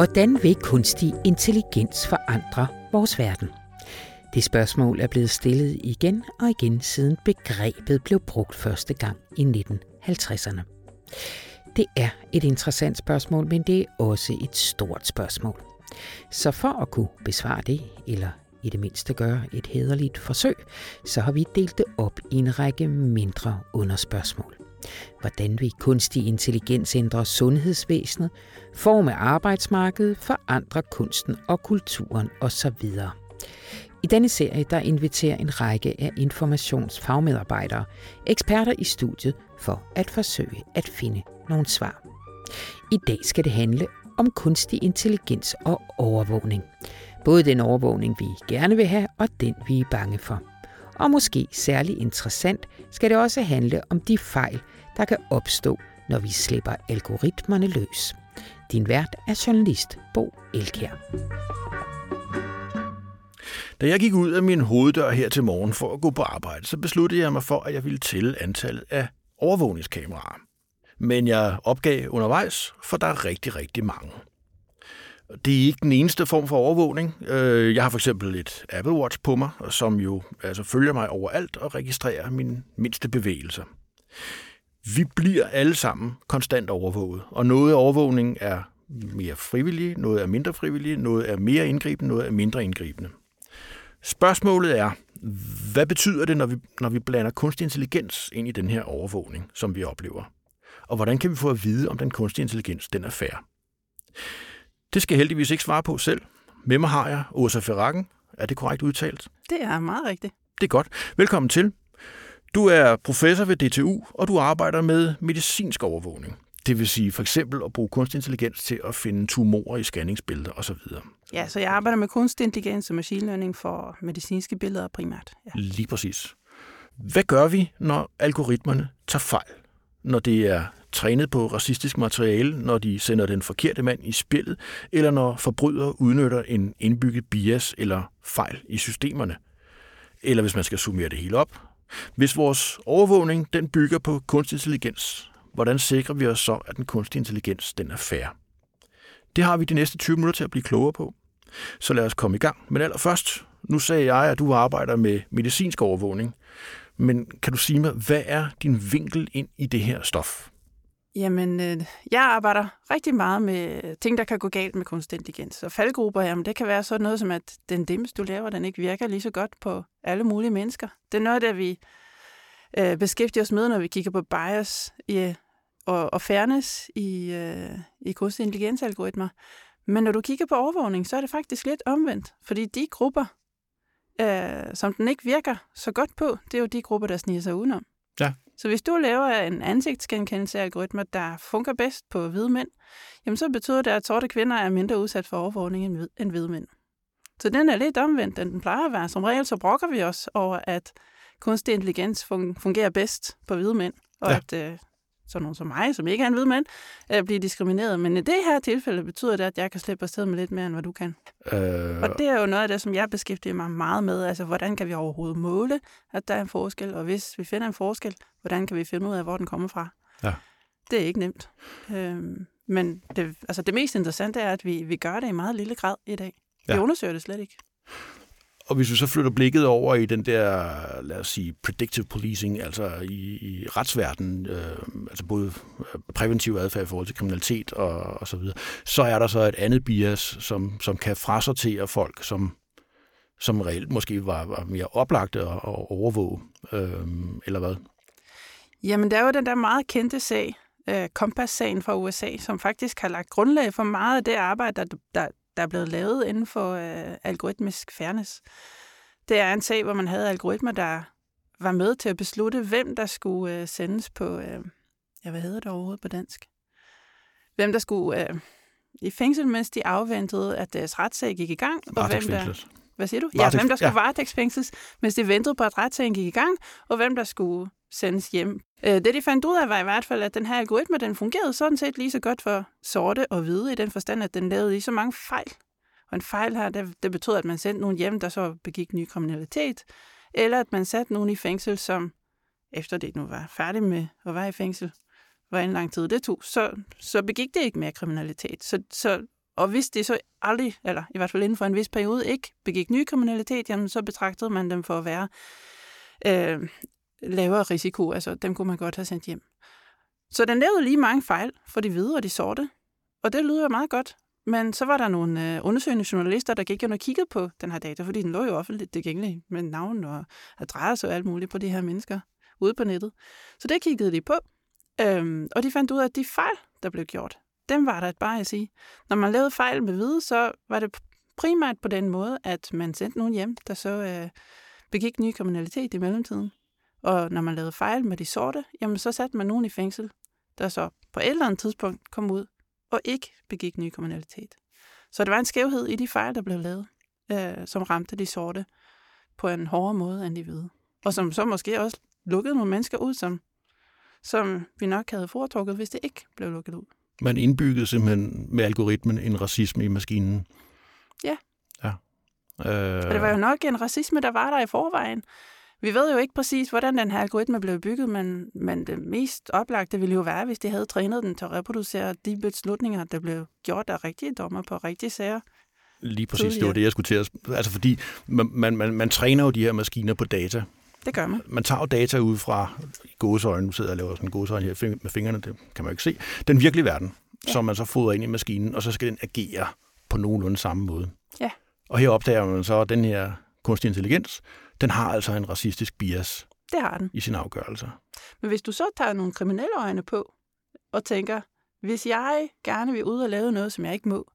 Hvordan vil kunstig intelligens forandre vores verden? Det spørgsmål er blevet stillet igen og igen siden begrebet blev brugt første gang i 1950'erne. Det er et interessant spørgsmål, men det er også et stort spørgsmål. Så for at kunne besvare det, eller i det mindste gøre et hederligt forsøg, så har vi delt det op i en række mindre underspørgsmål. Hvordan vil kunstig intelligens ændre sundhedsvæsenet, forme arbejdsmarkedet, forandre kunsten og kulturen osv.? I denne serie der inviterer en række af informationsfagmedarbejdere, eksperter i studiet, for at forsøge at finde nogle svar. I dag skal det handle om kunstig intelligens og overvågning. Både den overvågning, vi gerne vil have, og den, vi er bange for. Og måske særlig interessant skal det også handle om de fejl, der kan opstå, når vi slipper algoritmerne løs. Din vært er journalist Bo Elkær. Da jeg gik ud af min hoveddør her til morgen for at gå på arbejde, så besluttede jeg mig for, at jeg ville tælle antallet af overvågningskameraer. Men jeg opgav undervejs, for der er rigtig, rigtig mange. Det er ikke den eneste form for overvågning. Øh, jeg har for eksempel et Apple Watch på mig, som jo altså, følger mig overalt og registrerer mine mindste bevægelser. Vi bliver alle sammen konstant overvåget, og noget af overvågningen er mere frivillig, noget er mindre frivillig, noget er mere indgribende, noget er mindre indgribende. Spørgsmålet er, hvad betyder det, når vi, når vi blander kunstig intelligens ind i den her overvågning, som vi oplever? Og hvordan kan vi få at vide, om den kunstige intelligens den er fair? Det skal jeg heldigvis ikke svare på selv. Med mig har jeg Åsa Ferrakken. Er det korrekt udtalt? Det er meget rigtigt. Det er godt. Velkommen til. Du er professor ved DTU, og du arbejder med medicinsk overvågning. Det vil sige for eksempel at bruge kunstig intelligens til at finde tumorer i scanningsbilleder osv. Ja, så jeg arbejder med kunstig intelligens og machine learning for medicinske billeder primært. Ja. Lige præcis. Hvad gør vi, når algoritmerne tager fejl? Når det er trænet på racistisk materiale, når de sender den forkerte mand i spillet, eller når forbrydere udnytter en indbygget bias eller fejl i systemerne. Eller hvis man skal summere det hele op. Hvis vores overvågning den bygger på kunstig intelligens, hvordan sikrer vi os så, at den kunstige intelligens den er fair? Det har vi de næste 20 minutter til at blive klogere på. Så lad os komme i gang. Men allerførst, nu sagde jeg, at du arbejder med medicinsk overvågning. Men kan du sige mig, hvad er din vinkel ind i det her stof? Jamen, øh, jeg arbejder rigtig meget med ting, der kan gå galt med kunstig intelligens. Så faldgrupper, jamen, det kan være sådan noget som, at den dims, du laver, den ikke virker lige så godt på alle mulige mennesker. Det er noget, der vi øh, beskæftiger os med, når vi kigger på bias i, og, og fairness i, øh, i kunstig intelligens-algoritmer. Men når du kigger på overvågning, så er det faktisk lidt omvendt. Fordi de grupper, øh, som den ikke virker så godt på, det er jo de grupper, der sniger sig udenom. Ja. Så hvis du laver en ansigtsgenkendelse-algoritme, der fungerer bedst på hvide mænd, jamen så betyder det, at sorte kvinder er mindre udsat for overvågning end hvide mænd. Så den er lidt omvendt, end den plejer at være. Som regel så brokker vi os over, at kunstig intelligens fungerer bedst på hvide mænd, og ja. at øh, sådan nogen som mig, som ikke er en hvid mand, øh, bliver diskrimineret. Men i det her tilfælde betyder det, at jeg kan slippe afsted med lidt mere, end hvad du kan. Øh... Og det er jo noget af det, som jeg beskæftiger mig meget med. Altså, hvordan kan vi overhovedet måle, at der er en forskel? Og hvis vi finder en forskel, hvordan kan vi finde ud af, hvor den kommer fra? Ja. Det er ikke nemt. Øh, men det, altså det mest interessante er, at vi, vi gør det i meget lille grad i dag. Vi ja. undersøger det slet ikke. Og hvis vi så flytter blikket over i den der, lad os sige, predictive policing, altså i, i retsverdenen, øh, altså både øh, præventiv adfærd i forhold til kriminalitet og, og så videre, så er der så et andet bias, som, som kan frasortere folk, som, som reelt måske var, var mere oplagte at, at overvåge, øh, eller hvad? Jamen, der er jo den der meget kendte sag, øh, Kompass-sagen fra USA, som faktisk har lagt grundlag for meget af det arbejde, der, der, der er blevet lavet inden for øh, algoritmisk fairness. Det er en sag, hvor man havde algoritmer, der var med til at beslutte, hvem der skulle øh, sendes på, øh, ja, hvad hedder det overhovedet på dansk? Hvem der skulle øh, i fængsel, mens de afventede, at deres retssag gik i gang. Og hvem der, hvad siger du? Ja, hvem der skulle ja. varetægtsfængsles, mens de ventede på, at retssagen gik i gang, og hvem der skulle sendes hjem. Øh, det, de fandt ud af, var i hvert fald, at den her algoritme, den fungerede sådan set lige så godt for sorte og hvide, i den forstand, at den lavede lige så mange fejl. Og en fejl her, det, det betød, at man sendte nogen hjem, der så begik ny kriminalitet, eller at man satte nogen i fængsel, som efter det nu var færdig med at være i fængsel, hvor en lang tid det tog, så, så begik det ikke mere kriminalitet. Så, så Og hvis det så aldrig, eller i hvert fald inden for en vis periode, ikke begik ny kriminalitet, jamen så betragtede man dem for at være øh, lavere risiko. Altså dem kunne man godt have sendt hjem. Så den lavede lige mange fejl for de hvide og de sorte. Og det lyder meget godt. Men så var der nogle øh, undersøgende journalister, der gik ind og kiggede på den her data, fordi den lå jo offentligt tilgængelig med navn og adresse og alt muligt på de her mennesker ude på nettet. Så det kiggede de på, øhm, og de fandt ud af, at de fejl, der blev gjort, dem var der et bare at sige. Når man lavede fejl med hvide, så var det primært på den måde, at man sendte nogen hjem, der så øh, begik ny kriminalitet i mellemtiden. Og når man lavede fejl med de sorte, jamen så satte man nogen i fængsel, der så på et eller andet tidspunkt kom ud og ikke begik ny kriminalitet. Så der var en skævhed i de fejl, der blev lavet, øh, som ramte de sorte på en hårdere måde end de hvide. Og som så måske også lukkede nogle mennesker ud, som, som vi nok havde foretrukket, hvis det ikke blev lukket ud. Man indbyggede simpelthen med algoritmen en racisme i maskinen. Ja. Ja. Øh... Og det var jo nok en racisme, der var der i forvejen. Vi ved jo ikke præcis, hvordan den her algoritme blev bygget, men, men det mest oplagte ville jo være, hvis de havde trænet den til at reproducere de beslutninger, der blev gjort af rigtige dommer på rigtige sager. Lige præcis, tidligere. det var det, jeg skulle til at... Altså fordi man, man, man, man træner jo de her maskiner på data. Det gør man. Man tager jo data ud fra gåseøjne, nu sidder jeg og laver sådan en gåseøjne her med fingrene, det kan man jo ikke se, den virkelige verden, ja. som man så fodrer ind i maskinen, og så skal den agere på nogenlunde samme måde. Ja. Og her opdager man så, den her kunstig intelligens, den har altså en racistisk bias det har den. i sin afgørelse. Men hvis du så tager nogle kriminelle øjne på, og tænker, hvis jeg gerne vil ud og lave noget, som jeg ikke må,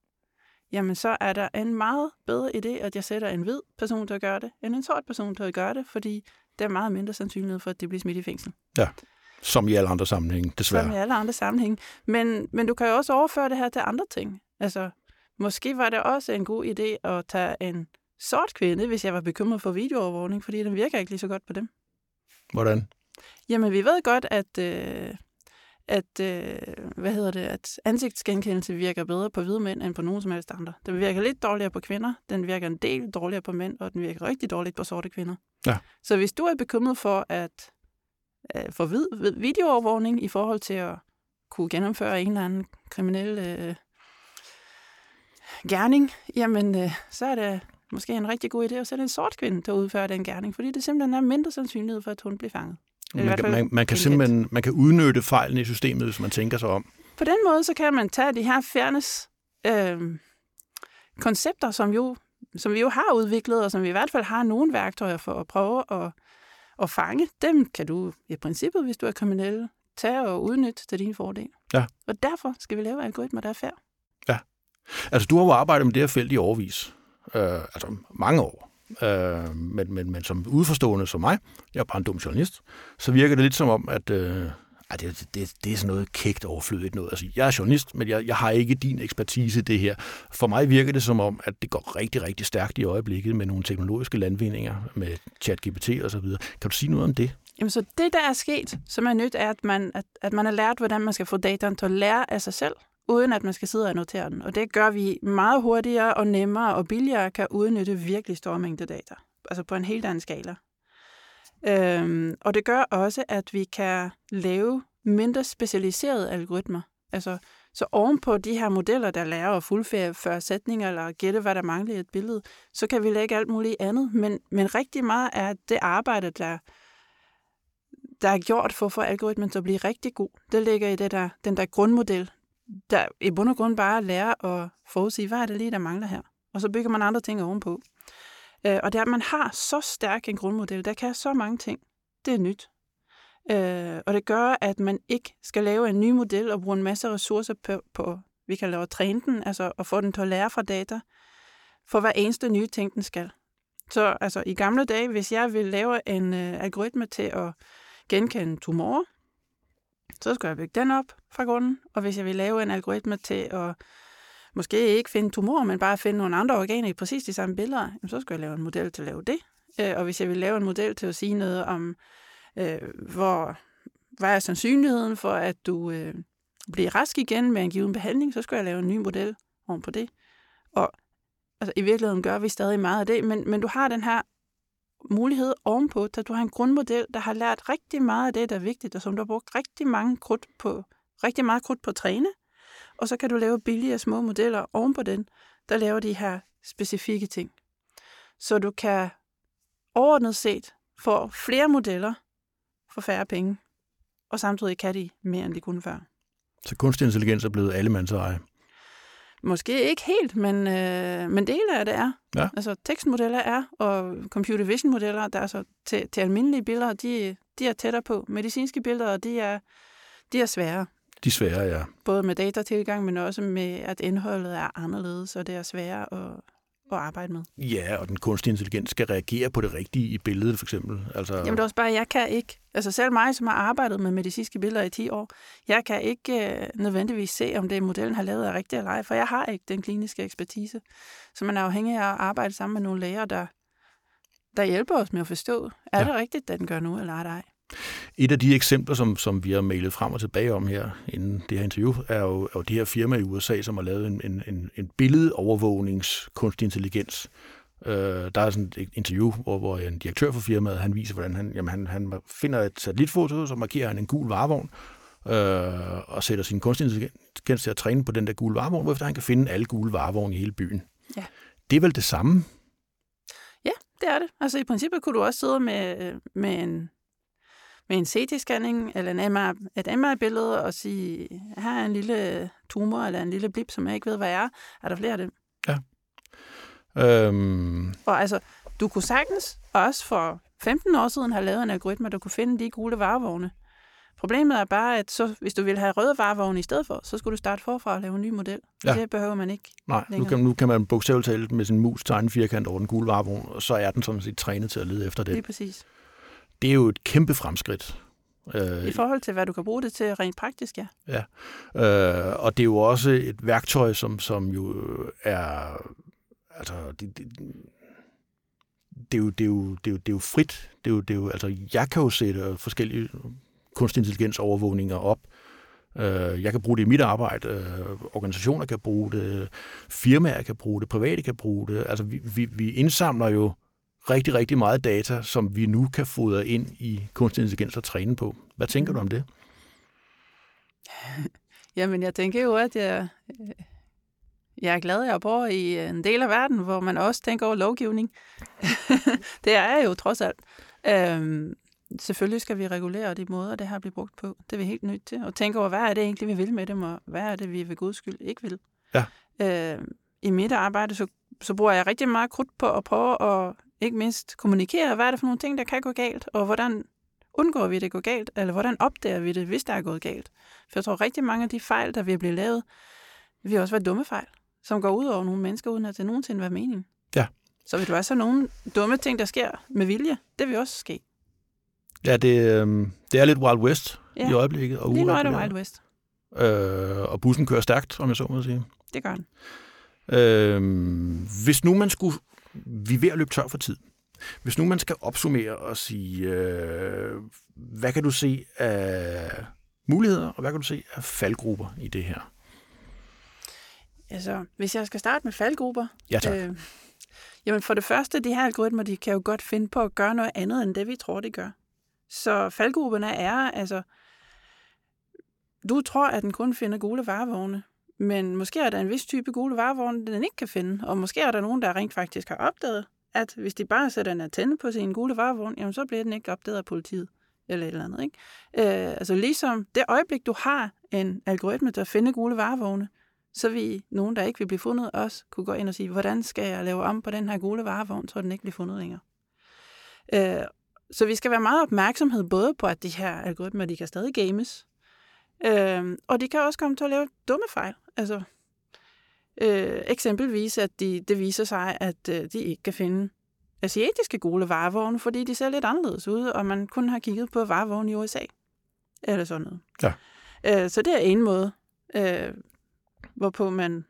jamen så er der en meget bedre idé, at jeg sætter en hvid person til at gøre det, end en sort person til at gøre det, fordi der er meget mindre sandsynlighed for, at det bliver smidt i fængsel. Ja, som i alle andre sammenhænge, desværre. Som i alle andre sammenhænge. Men, men du kan jo også overføre det her til andre ting. Altså, måske var det også en god idé at tage en sort kvinde, hvis jeg var bekymret for videoovervågning, fordi den virker ikke lige så godt på dem. Hvordan? Jamen, vi ved godt, at, øh, at, øh, hvad hedder det, at ansigtsgenkendelse virker bedre på hvide mænd end på nogen som helst andre. Den virker lidt dårligere på kvinder, den virker en del dårligere på mænd, og den virker rigtig dårligt på sorte kvinder. Ja. Så hvis du er bekymret for at øh, få vid, videoovervågning i forhold til at kunne gennemføre en eller anden kriminel øh, gerning, jamen øh, så er det måske en rigtig god idé at sætte en sort kvinde til at udføre den gerning, fordi det simpelthen er mindre sandsynlighed for, at hun bliver fanget. Man kan, man, man kan simpelthen man kan udnytte fejlen i systemet, hvis man tænker sig om. På den måde, så kan man tage de her fairness øh, koncepter, som, jo, som vi jo har udviklet, og som vi i hvert fald har nogle værktøjer for at prøve at, at fange. Dem kan du i princippet, hvis du er kriminel, tage og udnytte til din fordel. Ja. Og derfor skal vi lave algoritmer, der er fair. Ja. Altså, du har jo arbejdet med det her felt i overvis øh, altså mange år. Øh, men, men, men som udforstående som mig, jeg er bare en dum journalist, så virker det lidt som om, at øh, ej, det, det, det er sådan noget kægt overflødigt noget. Altså, jeg er journalist, men jeg, jeg har ikke din ekspertise i det her. For mig virker det som om, at det går rigtig, rigtig stærkt i øjeblikket med nogle teknologiske landvindinger, med ChatGPT og så videre. Kan du sige noget om det? Jamen, så det, der er sket, som er nyt, er, at man, at, at man har lært, hvordan man skal få dataen til at lære af sig selv uden at man skal sidde og annotere den. Og det gør vi meget hurtigere og nemmere og billigere kan udnytte virkelig store mængder data. Altså på en helt anden skala. Øhm, og det gør også, at vi kan lave mindre specialiserede algoritmer. Altså, så ovenpå de her modeller, der lærer at fuldføre sætninger eller gætte, hvad der mangler i et billede, så kan vi lægge alt muligt andet. Men, men rigtig meget af det arbejde, der, der er gjort for at få algoritmen til at blive rigtig god, det ligger i det der, den der grundmodel, der i bund og grund bare lære at forudsige, hvad er det lige, der mangler her. Og så bygger man andre ting ovenpå. Øh, og det er, at man har så stærk en grundmodel, der kan så mange ting. Det er nyt. Øh, og det gør, at man ikke skal lave en ny model og bruge en masse ressourcer på, på vi kan lave at træne den, altså at få den til at lære fra data, for hver eneste nye ting, den skal. Så altså, i gamle dage, hvis jeg vil lave en øh, algoritme til at genkende tumorer, så skulle jeg bygge den op fra grunden. Og hvis jeg vil lave en algoritme til at måske ikke finde tumor, men bare finde nogle andre organer i præcis de samme billeder, så skulle jeg lave en model til at lave det. Øh, og hvis jeg vil lave en model til at sige noget om, øh, hvor, hvad er sandsynligheden for, at du øh, bliver rask igen med en given behandling, så skal jeg lave en ny model oven på det. Og altså, i virkeligheden gør vi stadig meget af det, men, men du har den her mulighed ovenpå, da du har en grundmodel, der har lært rigtig meget af det, der er vigtigt, og som du har brugt rigtig, mange krudt på, rigtig meget krudt på at træne. og så kan du lave billige små modeller ovenpå den, der laver de her specifikke ting. Så du kan overordnet set få flere modeller for færre penge, og samtidig kan de mere, end de kunne før. Så kunstig intelligens er blevet allemands eje. Måske ikke helt, men, øh, men dele af det er. Ja. Altså tekstmodeller er, og computer vision modeller, der er så til, til almindelige billeder, de, de er tættere på. Medicinske billeder, de er, de er svære. De svære, ja. Både med datatilgang, men også med, at indholdet er anderledes, og det er sværere at, at arbejde med. Ja, og den kunstige intelligens skal reagere på det rigtige i billedet, for eksempel. Altså, Jamen det er også bare, jeg kan ikke, altså selv mig, som har arbejdet med medicinske billeder i 10 år, jeg kan ikke øh, nødvendigvis se, om det modellen har lavet er rigtigt eller ej, for jeg har ikke den kliniske ekspertise. Så man er afhængig af at arbejde sammen med nogle læger, der, der hjælper os med at forstå, er Ja. det rigtigt, den gør nu, eller er ej? Et af de eksempler, som, som vi har mailet frem og tilbage om her inden det her interview, er jo, er jo de her firmaer i USA, som har lavet en, en, en, en billedovervågnings kunstig intelligens. Øh, der er sådan et interview, hvor, hvor en direktør for firmaet, han viser, hvordan han, jamen han, han finder et satellitfoto, så markerer han en gul varevogn, øh, og sætter sin kunstig intelligens til at træne på den der gule varevogn, hvorefter han kan finde alle gule varevogne i hele byen. Ja. Det er vel det samme? Ja, det er det. Altså i princippet kunne du også sidde med, med en med en CT-scanning eller en MR, et MR-billede og sige, her er en lille tumor eller en lille blip, som jeg ikke ved, hvad er. Er der flere af dem? Øhm, Og altså, du kunne sagtens også for 15 år siden have lavet en algoritme, der kunne finde de gule varevogne. Problemet er bare, at så, hvis du vil have røde varevogne i stedet for, så skulle du starte forfra og lave en ny model. Ja. Ja. Det behøver man ikke. Nej, nu længere. kan, nu kan man bogstaveligt talt med sin mus tegne en firkant over den gule varevogn, og så er den sådan set trænet til at lede efter Lige det. præcis. Det er jo et kæmpe fremskridt. Øh, I forhold til, hvad du kan bruge det til rent praktisk, ja. øh, og det er jo også et værktøj, som, som jo er... Altså, det, det, det, er jo, det, er jo, det, er jo, det er jo frit. Det er jo, det er jo, altså, jeg kan jo sætte forskellige kunstig intelligens overvågninger op. Øh, Jeg kan bruge det i mit arbejde. øh, Organisationer kan bruge det. Firmaer kan bruge det. Private kan bruge det. Altså, vi, vi, vi indsamler jo rigtig, rigtig meget data, som vi nu kan fodre ind i kunstig intelligens og træne på. Hvad tænker du om det? Jamen, jeg tænker jo, at jeg, jeg er glad, at jeg bor i en del af verden, hvor man også tænker over lovgivning. det er jeg jo trods alt. Øhm, selvfølgelig skal vi regulere de måder, det her bliver brugt på. Det er vi helt nødt til. Og tænke over, hvad er det egentlig, vi vil med dem, og hvad er det, vi ved guds skyld ikke vil. Ja. Øhm, I mit arbejde, så, så bruger jeg rigtig meget krudt på at prøve at ikke mindst kommunikere, hvad er det for nogle ting, der kan gå galt, og hvordan undgår vi, det går galt, eller hvordan opdager vi det, hvis der er gået galt. For jeg tror rigtig mange af de fejl, der vil blive lavet, vil også være dumme fejl, som går ud over nogle mennesker, uden at det nogensinde var meningen. Ja. Så vil du også have nogle dumme ting, der sker med vilje. Det vil også ske. Ja, det, øh, det er lidt Wild West ja. I øjeblikket. Og Lige nu er det. Wild West. Øh, og bussen kører stærkt, om jeg så må sige. Det gør den. Øh, hvis nu man skulle... Vi er ved at løbe tør for tid. Hvis nu man skal opsummere og sige, øh, hvad kan du se af muligheder, og hvad kan du se af faldgrupper i det her? Altså, hvis jeg skal starte med faldgrupper. Ja, tak. Øh, jamen for det første, de her algoritmer, de kan jo godt finde på at gøre noget andet, end det vi tror, de gør. Så faldgrupperne er, altså, du tror, at den kun finder gule varevogne, men måske er der en vis type gule varevogn, den ikke kan finde, og måske er der nogen, der rent faktisk har opdaget, at hvis de bare sætter en antenne på sin gule varevogn, jamen så bliver den ikke opdaget af politiet, eller et eller andet, ikke? Øh, altså ligesom det øjeblik, du har en algoritme, der finder gule varevogne, så vil nogen, der ikke vil blive fundet, også kunne gå ind og sige, hvordan skal jeg lave om på den her gule varevogn, så den ikke bliver fundet længere. Øh, så vi skal være meget opmærksomhed både på, at de her algoritmer, de kan stadig games, øh, og de kan også komme til at lave dumme fejl. Altså, øh, eksempelvis, at de, det viser sig, at øh, de ikke kan finde asiatiske gule varevogne, fordi de ser lidt anderledes ud, og man kun har kigget på varevogne i USA. Eller sådan noget. Ja. Øh, så det er en måde, øh, hvorpå man...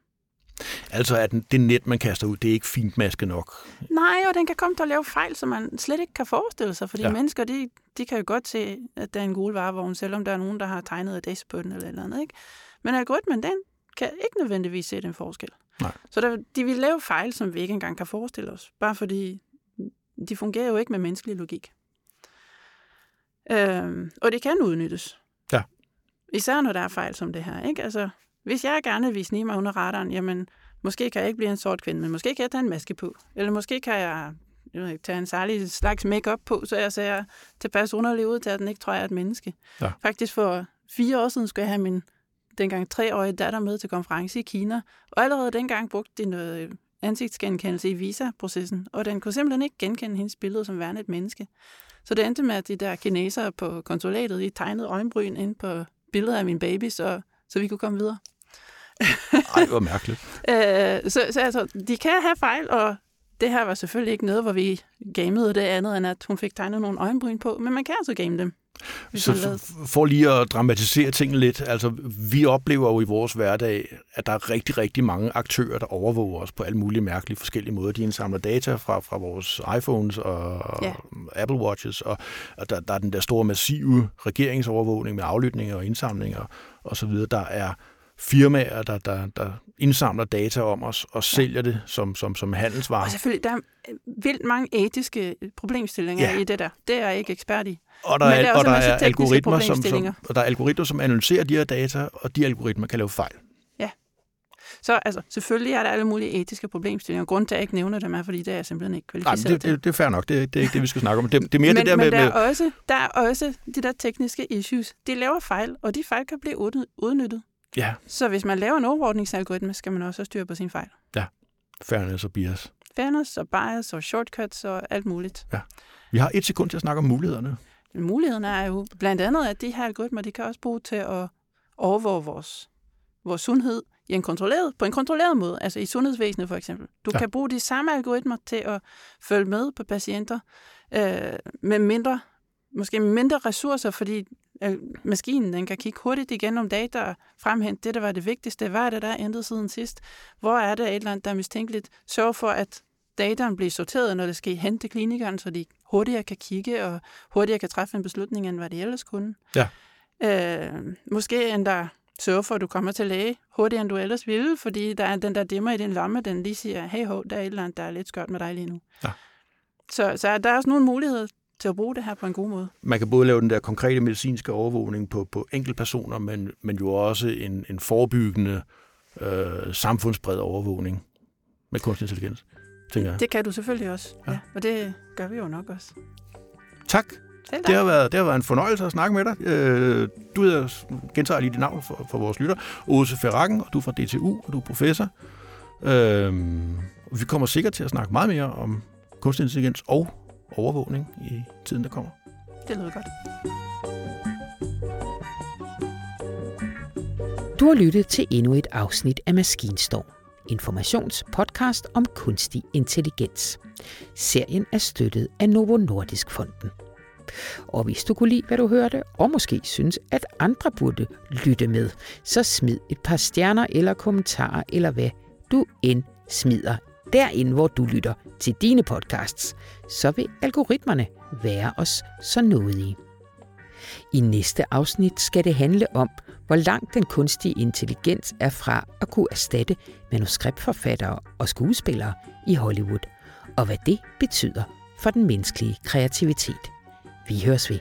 Altså, at det net, man kaster ud, det er ikke fint masket nok. Nej, og den kan komme til at lave fejl, som man slet ikke kan forestille sig, fordi Ja. mennesker, de, de kan jo godt se, at der er en gul varevogn, selvom der er nogen, der har tegnet et S på den eller eller andet. Ikke? Men algoritmen, den kan ikke nødvendigvis se den forskel. Nej. Så der, de vil lave fejl, som vi ikke engang kan forestille os, bare fordi de fungerer jo ikke med menneskelig logik. Øhm, og det kan udnyttes. Ja. Især når der er fejl som det her. Ikke? Altså, Hvis jeg gerne vil snige mig under radaren, jamen, måske kan jeg ikke blive en sort kvinde, men måske kan jeg tage en maske på. Eller måske kan jeg, jeg ved ikke, tage en særlig slags makeup på, så jeg ser tilpas underlig ud til, at den ikke tror, jeg er et menneske. Ja. Faktisk for fire år siden skulle jeg have min dengang treårige datter med til konference i Kina, og allerede dengang brugte de noget ansigtsgenkendelse i visa-processen, og den kunne simpelthen ikke genkende hendes billede som værende et menneske. Så det endte med, at de der kinesere på konsulatet, de tegnede øjenbryn ind på billeder af min baby, så, så vi kunne komme videre. Ej, hvor mærkeligt. Øh, så, så altså, de kan have fejl, og det her var selvfølgelig ikke noget, hvor vi gamede det andet, end at hun fik tegnet nogle øjenbryn på, men man kan altså game dem. Så for lige at dramatisere tingene lidt, altså vi oplever jo i vores hverdag, at der er rigtig, rigtig mange aktører, der overvåger os på alle mulige mærkelige forskellige måder. De indsamler data fra, fra vores iPhones og Ja. Apple Watches, og, og der, der er den der store massive regeringsovervågning med aflytninger og indsamlinger og så videre. Der er firmaer, der, der, der indsamler data om os og sælger det som, som, som handelsvare. Og selvfølgelig, der er øh, vildt mange etiske problemstillinger Ja. ja. i det der. Det er jeg ikke ekspert i. Og der Men er, der er og der er algoritmer, som, som, og der er algoritmer, som analyserer de her data, og de algoritmer kan lave fejl. Så altså, selvfølgelig er der alle mulige etiske problemstillinger. Grunden til, at jeg ikke nævner dem, er, fordi det er jeg simpelthen ikke Nej, men kvalificeret det, til. det, det er fair nok. Det, det er ikke det, vi skal snakke om. Det, det er mere men, det der men med... der, med er også, der er også de der tekniske issues. De laver fejl, og de fejl kan blive udny- udnyttet. Ja, Så hvis man laver en overordningsalgoritme, skal man også have styr på sin fejl. fairness og bias. Fairness og bias og shortcuts og alt muligt. Vi har et sekund til at snakke om mulighederne. Men muligheden er jo blandt andet, at de her algoritmer, de kan også bruge til at overvåge vores, vores sundhed i en kontrolleret, på en kontrolleret måde, altså i sundhedsvæsenet for eksempel. Du Ja. ja. kan bruge de samme algoritmer til at følge med på patienter øh, med mindre, måske mindre ressourcer, fordi øh, maskinen den kan kigge hurtigt igennem data og fremhente det, der var det vigtigste. Hvad er det, der er ændret siden sidst? Hvor er det et eller andet, der er mistænkeligt? Sørg for, at dataen bliver sorteret, når det skal hen til klinikeren, så de hurtigere kan kigge og hurtigere kan træffe en beslutning, end hvad de ellers kunne. Ja. Øh, måske endda sørge for, at du kommer til læge hurtigere, end du ellers ville, fordi der er den der dimmer i din lomme, den lige siger, hey ho, der er et eller andet, der er lidt skørt med dig lige nu. Ja. Så, så der er også nogle muligheder til at bruge det her på en god måde. Man kan både lave den der konkrete medicinske overvågning på, på enkeltpersoner, men, men jo også en, en forebyggende øh, samfundsbred overvågning med kunstig intelligens, tænker jeg. Det kan du selvfølgelig også, Ja. ja. Og det gør vi jo nok også. Tak. Det har, været, det har været en fornøjelse at snakke med dig. Øh, du hedder, gentager lige dit navn for, for vores lytter, Ose Ferrakken, og du er fra DTU, og du er professor. Øh, vi kommer sikkert til at snakke meget mere om kunstig intelligens og overvågning i tiden, der kommer. Det lyder godt. Du har lyttet til endnu et afsnit af Maskinstorm, informationspodcast om kunstig intelligens. Serien er støttet af Novo Nordisk Fonden. Og hvis du kunne lide, hvad du hørte, og måske synes, at andre burde lytte med, så smid et par stjerner eller kommentarer, eller hvad du end smider derinde, hvor du lytter til dine podcasts. Så vil algoritmerne være os så nådige. I næste afsnit skal det handle om, hvor langt den kunstige intelligens er fra at kunne erstatte manuskriptforfattere og skuespillere i Hollywood, og hvad det betyder for den menneskelige kreativitet. Vi høres ved.